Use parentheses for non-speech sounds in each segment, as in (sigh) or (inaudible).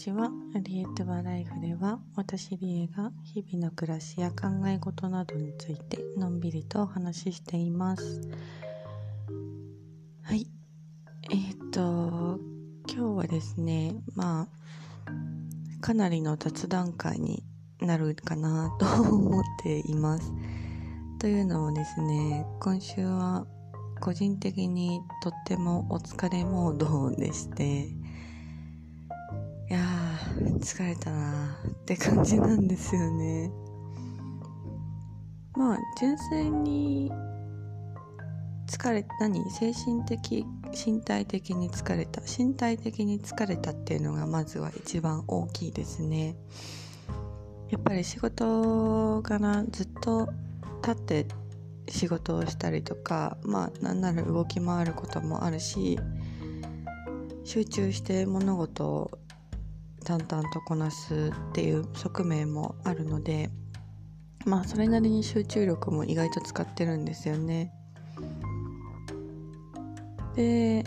ちは。リエットバライフでは、私リエが日々の暮らしや考え事などについてのんびりとお話ししています。はい。えーと、今日はですね、まあ、かなりの雑談会になるかなと思っています。というのもですね、今週は個人的にとってもお疲れモードでして、いや、疲れたなって感じなんですよね。まあ、純粋に疲れ、何？精神的、身体的に疲れた。身体的に疲れたっていうのがまずは一番大きいですね。やっぱり仕事からずっと立って仕事をしたりとか、まあ、なんなら動き回ることもあるし、集中して物事を淡々とこなすっていう側面もあるのでまあそれなりに集中力も意外と使ってるんですよね。で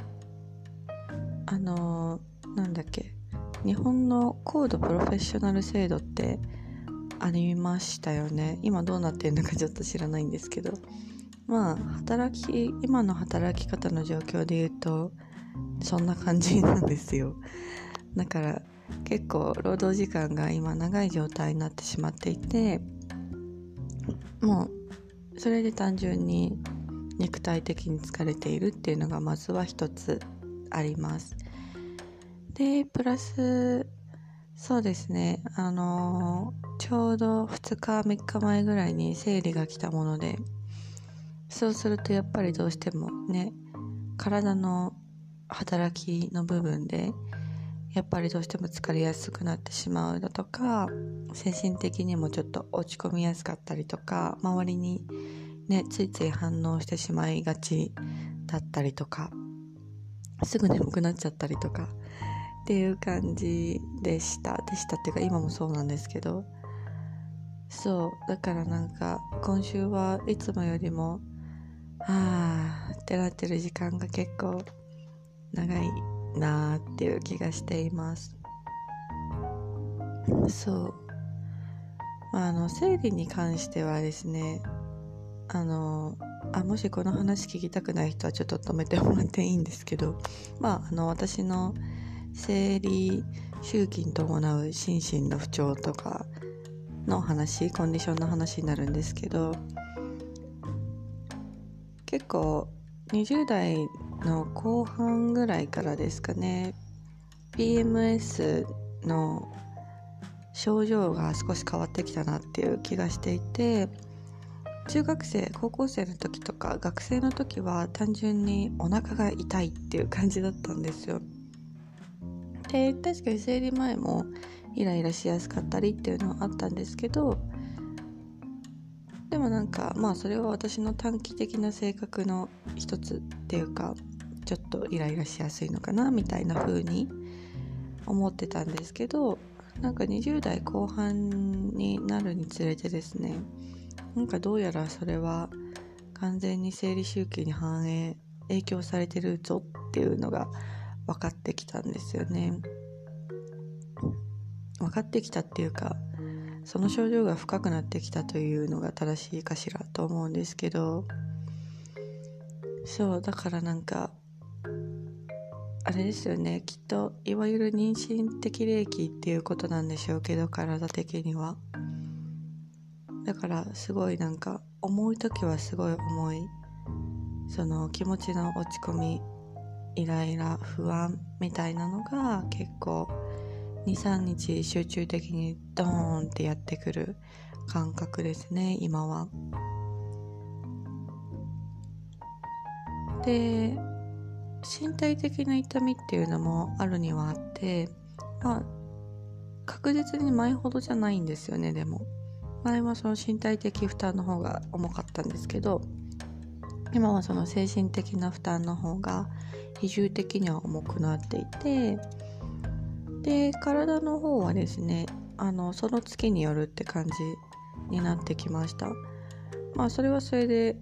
あのなんだっけ日本の高度プロフェッショナル制度ってありましたよね。今どうなってるのかちょっと知らないんですけど。まあ働き今の働き方の状況で言うとそんな感じなんですよ。だから結構労働時間が今長い状態になってしまっていてもうそれで単純に肉体的に疲れているっていうのがまずは一つあります。でプラスそうですねあのちょうど2日3日前ぐらいに生理が来たものでそうするとやっぱりどうしてもね体の働きの部分でやっぱりどうしても疲れやすくなってしまうだとか精神的にもちょっと落ち込みやすかったりとか周りにねついつい反応してしまいがちだったりとかすぐ眠くなっちゃったりとかっていう感じでした。でしたっていうか今もそうなんですけど。そう。だからなんか今週はいつもよりもあーってなってる時間が結構長いなーっていう気がしています。そう、まあ、あの生理に関してはですねあのあもしこの話聞きたくない人はちょっと止めてもらっていいんですけどまああの私の生理周期に伴う心身の不調とかの話コンディションの話になるんですけど結構20代の後半ぐらいからですかね。PMS の症状が少し変わってきたなっていう気がしていて中学生高校生の時とか学生の時は単純にお腹が痛いっていう感じだったんですよ。で確かに生理前もイライラしやすかったりっていうのはあったんですけどでもなんかまあそれは私の短期的な性格の一つっていうかちょっとイライラしやすいのかなみたいな風に思ってたんですけどなんか20代後半になるにつれてですねなんかどうやらそれは完全に生理周期に反映影響されてるぞっていうのが分かってきたんですよね。分かってきたっていうかその症状が深くなってきたというのが正しいかしらと思うんですけど。そうだからなんかれですよねきっといわゆる妊娠適齢期っていうことなんでしょうけど体的には。だからすごいなんか重い時はすごい重い。その気持ちの落ち込みイライラ不安みたいなのが結構23日集中的にドーンってやってくる感覚ですね今は。で身体的な痛みっていうのもあるにはあってまあ確実に前ほどじゃないんですよねでも。前はその身体的負担の方が重かったんですけど今はその精神的な負担の方が比重的には重くなっていてで体の方はですねあのその月によるって感じになってきました。まあそれはそれで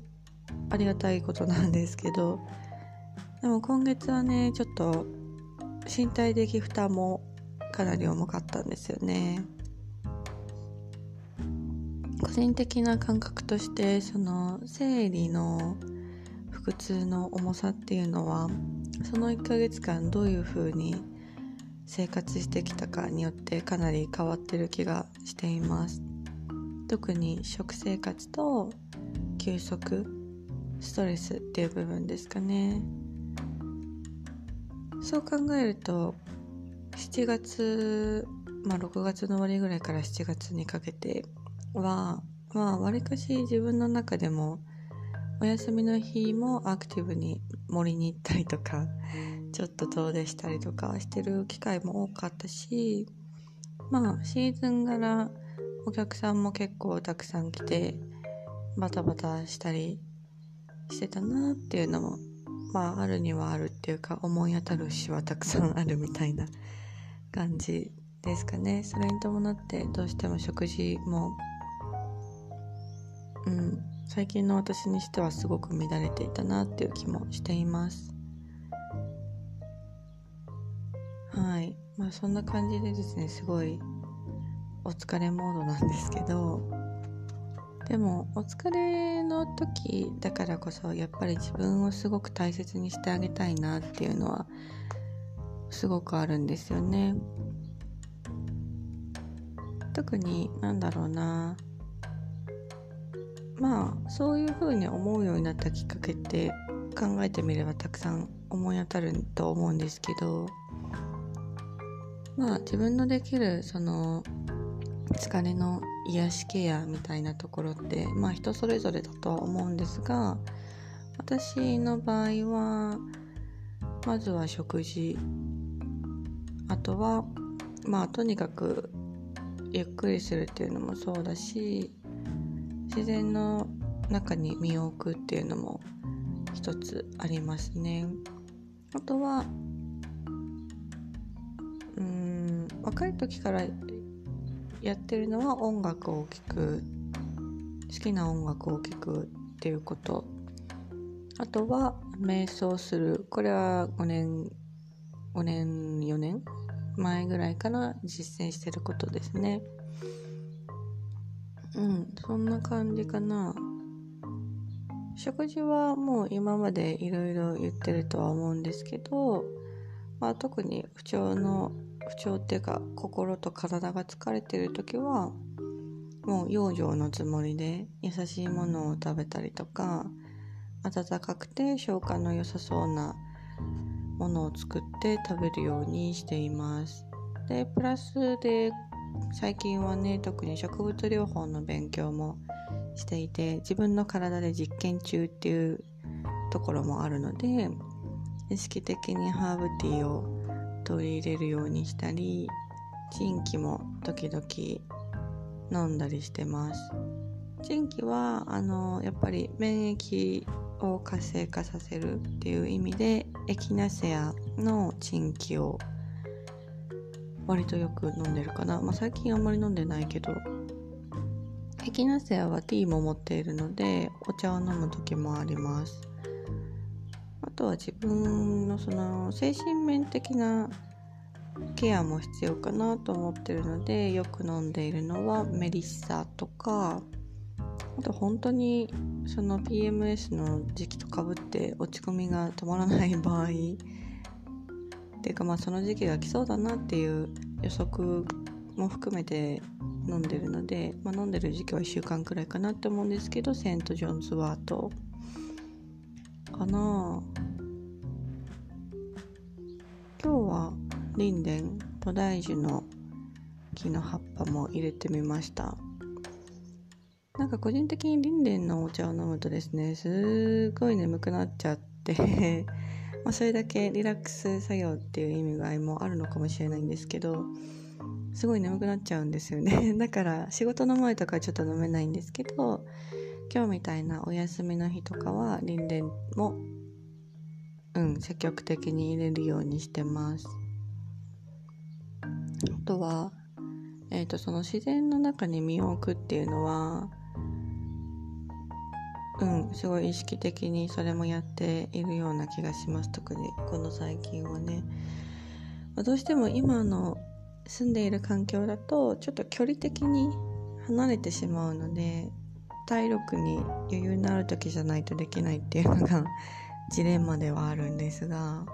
ありがたいことなんですけどでも今月はねちょっと身体的負担もかなり重かったんですよね。個人的な感覚としてその生理の腹痛の重さっていうのはその1ヶ月間どういう風に生活してきたかによってかなり変わってる気がしています。特に食生活と休息ストレスっていう部分ですかね。そう考えると7月まあ6月の終わりぐらいから7月にかけてはまあわりかし自分の中でもお休みの日もアクティブに森に行ったりとかちょっと遠出したりとかしてる機会も多かったしまあシーズン柄お客さんも結構たくさん来てバタバタしたりしてたなっていうのもまああるにはあるっていうか思い当たる節はたくさんあるみたいな感じですかね。それに伴ってどうしても食事もうん最近の私にしてはすごく乱れていたなっていう気もしています。はい。まあそんな感じでですねすごいお疲れモードなんですけど。でもお疲れの時だからこそやっぱり自分をすごく大切にしてあげたいなっていうのはすごくあるんですよね。特になんだろうな。まあそういうふうに思うようになったきっかけって考えてみればたくさん思い当たると思うんですけど。まあ自分のできるその疲れの癒しケアみたいなところってまあ人それぞれだとは思うんですが私の場合はまずは食事あとはまあとにかくゆっくりするっていうのもそうだし自然の中に身を置くっていうのも一つありますね。あとはうん若い時からやってるのは音楽を聴く。好きな音楽を聴くっていうこと。あとは瞑想する。これは5年5年4年？前ぐらいから実践してることですね。うん。そんな感じかな。食事はもう今までいろいろ言ってるとは思うんですけど、まあ、特に不調の不調っていうか心と体が疲れてる時はもう養生のつもりで優しいものを食べたりとか温かくて消化の良さそうなものを作って食べるようにしています。でプラスで最近はね特に植物療法の勉強もしていて自分の体で実験中っていうところもあるので意識的にハーブティーを取り入れるようにしたりチンキも時々飲んだりしてます。チンキはあのやっぱり免疫を活性化させるっていう意味でエキナセアのチンキを割とよく飲んでるかな、まあ、最近あんまり飲んでないけどエキナセアはティーも持っているのでお茶を飲む時もあります。とは自分のその精神面的なケアも必要かなと思ってるのでよく飲んでいるのはメリッサとかあと本当にその PMS の時期とかぶって落ち込みが止まらない (laughs) 場合っていうかまあその時期が来そうだなっていう予測も含めて飲んでるので、まあ、飲んでる時期は1週間くらいかなって思うんですけどセント・ジョンズワートかな。今日はリンデン菩提樹の木の葉っぱも入れてみました。なんか個人的にリンデンのお茶を飲むとですねすごい眠くなっちゃって (laughs) まあ、それだけリラックス作業っていう意味合いもあるのかもしれないんですけどすごい眠くなっちゃうんですよね。(laughs) だから仕事の前とかちょっと飲めないんですけど今日みたいなお休みの日とかはリンレンもうん積極的に入れるようにしてます。あとはえっ、ー、とその自然の中に身を置くっていうのはうんすごい意識的にそれもやっているような気がします。特にこの最近はね、ま、どうしても今の住んでいる環境だとちょっと距離的に離れてしまうので体力に余裕のある時じゃないとできないっていうのが (laughs) ジレンマではあるんですが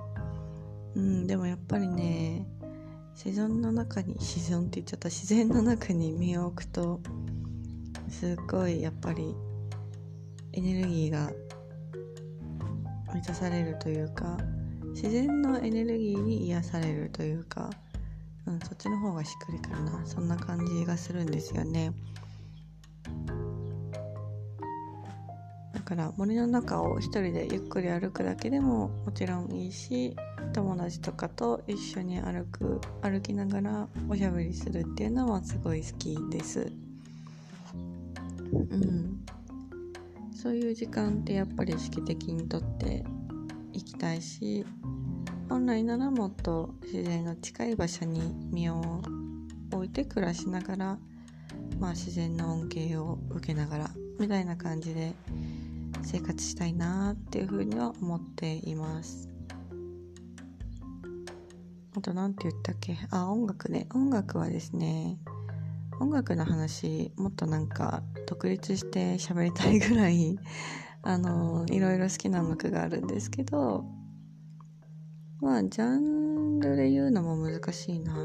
うんでもやっぱりね自然の中に自然って言っちゃった。自然の中に身を置くとすっごいやっぱりエネルギーが満たされるというか自然のエネルギーに癒されるというか、うん、そっちの方がしっくりくるな。そんな感じがするんですよね。から森の中を一人でゆっくり歩くだけでももちろんいいし友達とかと一緒に歩く歩きながらおしゃべりするっていうのはすごい好きです。うん。そういう時間ってやっぱり意識的にとっていきたいし本来ならもっと自然が近い場所に身を置いて暮らしながら、まあ、自然の恩恵を受けながらみたいな感じで生活したいなっていうふうには思っています。あと何て言ったっけ？あ音楽ね。音楽はですね音楽の話もっとなんか独立して喋りたいぐらい (laughs) あのいろいろ好きな音楽があるんですけどまあジャンルで言うのも難しいな。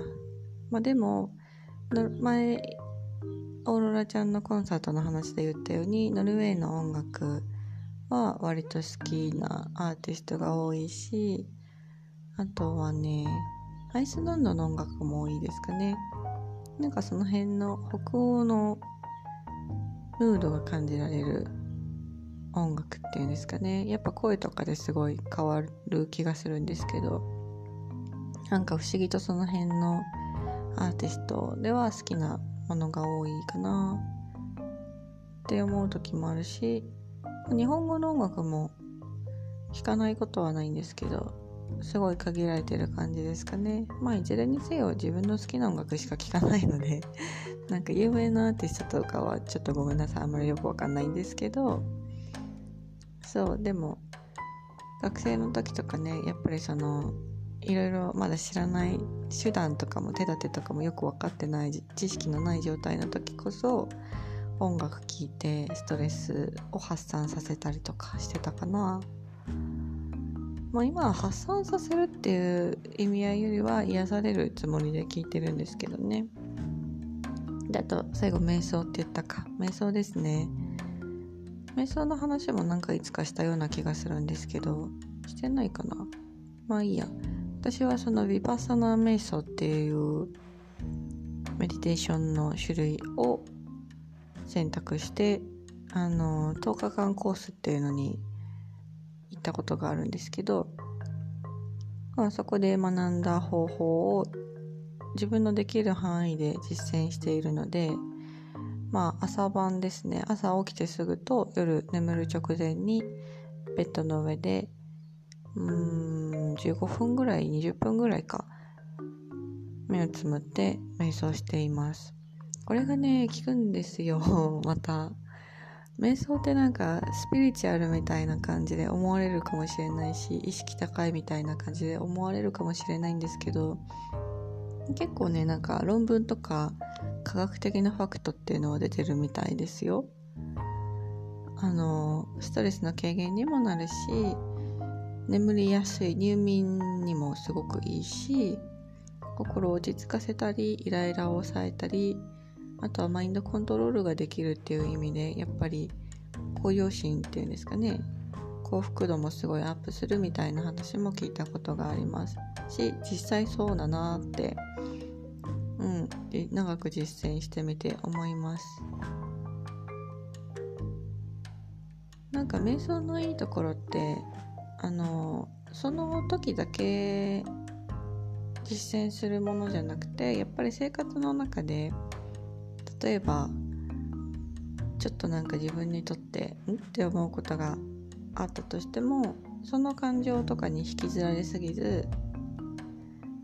まあでも前オーロラちゃんのコンサートの話で言ったようにノルウェーの音楽は割と好きなアーティストが多いしあとはねアイスランドの音楽も多いですかね。なんかその辺の北欧のムードが感じられる音楽っていうんですかね。やっぱ声とかですごい変わる気がするんですけどなんか不思議とその辺のアーティストでは好きなものが多いかなって思う時もあるし日本語の音楽も聴かないことはないんですけどすごい限られてる感じですかね。まあいずれにせよ自分の好きな音楽しか聴かないので (laughs) なんか有名なアーティストとかはちょっとごめんなさい。あんまりよくわかんないんですけど。そうでも学生の時とかねやっぱりそのいろいろまだ知らない手段とかも手立てとかもよく分かってない知識のない状態の時こそ音楽聴いてストレスを発散させたりとかしてたかな。まあ、今は発散させるっていう意味合いよりは癒されるつもりで聞いてるんですけどね。であと最後瞑想って言ったか瞑想ですね。瞑想の話もなんかいつかしたような気がするんですけどしてないかなまあいいや私はそのヴィパッサナー瞑想っていうメディテーションの種類を選択してあの10日間コースっていうのに行ったことがあるんですけど、まあ、そこで学んだ方法を自分のできる範囲で実践しているのでまあ朝晩ですね朝起きてすぐと夜眠る直前にベッドの上でうん15分ぐらい20分ぐらいか目をつむって瞑想しています。これがね効くんですよ (laughs) また瞑想ってなんかスピリチュアルみたいな感じで思われるかもしれないし意識高いみたいな感じで思われるかもしれないんですけど結構ねなんか論文とか科学的なファクトっていうのは出てるみたいですよ。あのストレスの軽減にもなるし眠りやすい入眠にもすごくいいし心を落ち着かせたりイライラを抑えたりあとはマインドコントロールができるっていう意味でやっぱり向上心っていうんですかね。幸福度もすごいアップするみたいな話も聞いたことがありますし実際そうだなってうん長く実践してみて思います。なんか瞑想のいいところってあのその時だけ実践するものじゃなくてやっぱり生活の中で例えばちょっとなんか自分にとってん？って思うことがあったとしてもその感情とかに引きずられすぎず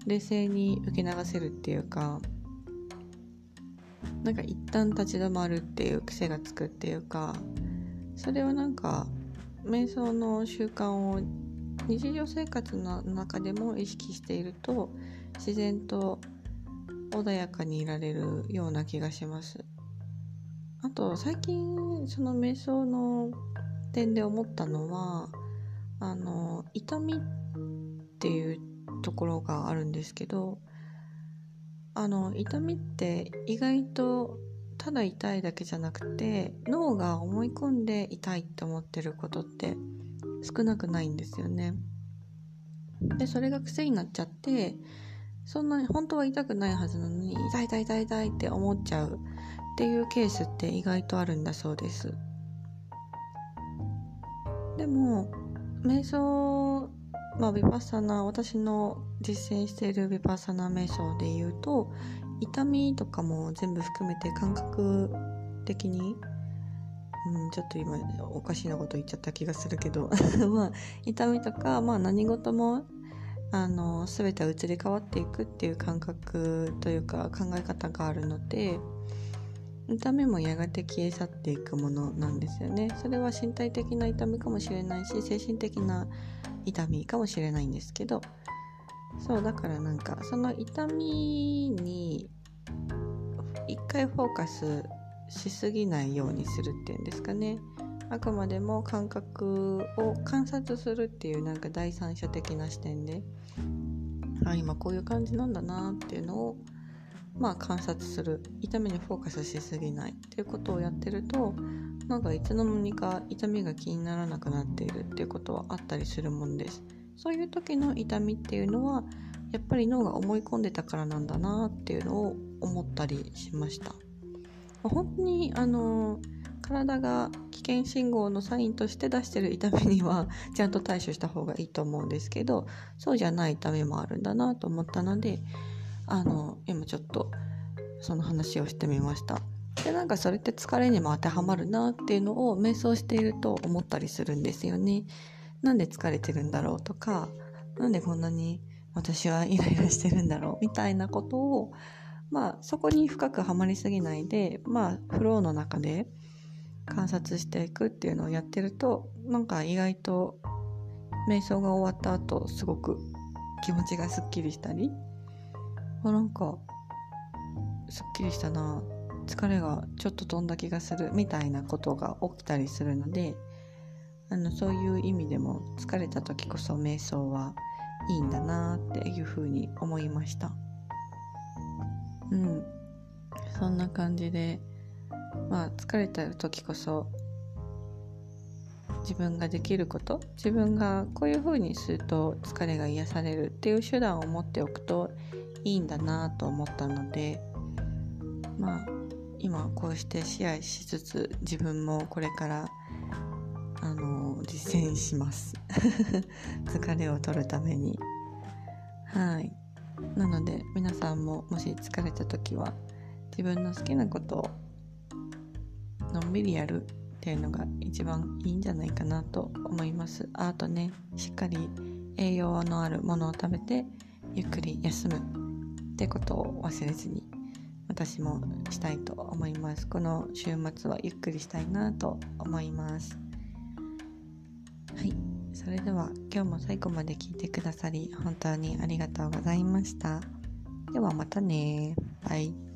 冷静に受け流せるっていうかなんか一旦立ち止まるっていう癖がつくっていうかそれをなんか瞑想の習慣を日常生活の中でも意識していると自然と穏やかにいられるような気がしますあと最近その瞑想の点で思ったのはあの痛みっていうところがあるんですけどあの痛みって意外とただ痛いだけじゃなくて脳が思い込んで痛いって思ってることって少なくないんですよね。でそれが癖になっちゃってそんなに本当は痛くないはずなのに痛い痛い痛い痛いって思っちゃうっていうケースって意外とあるんだそうです。でも瞑想まあヴィパッサナ私の実践しているヴィパッサナ瞑想で言うと痛みとかも全部含めて感覚的にうん、ちょっと今おかしなこと言っちゃった気がするけど。(laughs) まあ痛みとか、まあ、何事もあの全ては移り変わっていくっていう感覚というか考え方があるので痛みもやがて消え去っていくものなんですよね。それは身体的な痛みかもしれないし精神的な痛みかもしれないんですけどそうだからなんかその痛みに一回フォーカスしすぎないようにするっていうんですかね。あくまでも感覚を観察するっていうなんか第三者的な視点であ今こういう感じなんだなっていうのをまあ観察する。痛みにフォーカスしすぎないっていうことをやってるとなんかいつの間にか痛みが気にならなくなっているっていうことはあったりするもんです。そういう時の痛みっていうのはやっぱり脳が思い込んでたからなんだなっていうのを思ったりしました。まあ本当にあの体が危険信号のサインとして出してる痛みには (laughs) ちゃんと対処した方がいいと思うんですけどそうじゃない痛みもあるんだなと思ったのであの今ちょっとその話をしてみました。でなんかそれって疲れにも当てはまるなっていうのを瞑想していると思ったりするんですよね。なんで疲れてるんだろうとかなんでこんなに私はイライラしてるんだろうみたいなことをまあそこに深くはまりすぎないでまあフローの中で観察していくっていうのをやってるとなんか意外と瞑想が終わった後すごく気持ちがすっきりしたりあなんかすっきりしたな疲れがちょっと飛んだ気がするみたいなことが起きたりするのであのそういう意味でも疲れた時こそ瞑想はいいんだなっていうふうに思いました。うんそんな感じでまあ疲れた時こそ自分ができること自分がこういう風にすると疲れが癒されるっていう手段を持っておくといいんだなと思ったのでまあ今こうしてシェアしつつ自分もこれからあの実践します。(laughs) 疲れを取るために。はい。なので皆さんももし疲れた時は自分の好きなことをのんびりやるっていうのが一番いいんじゃないかなと思いますあとねしっかり栄養のあるものを食べてゆっくり休むってことを忘れずに私もしたいと思いますこの週末はゆっくりしたいなと思いますはいそれでは今日も最後まで聞いてくださり本当にありがとうございました。ではまたね。バイ。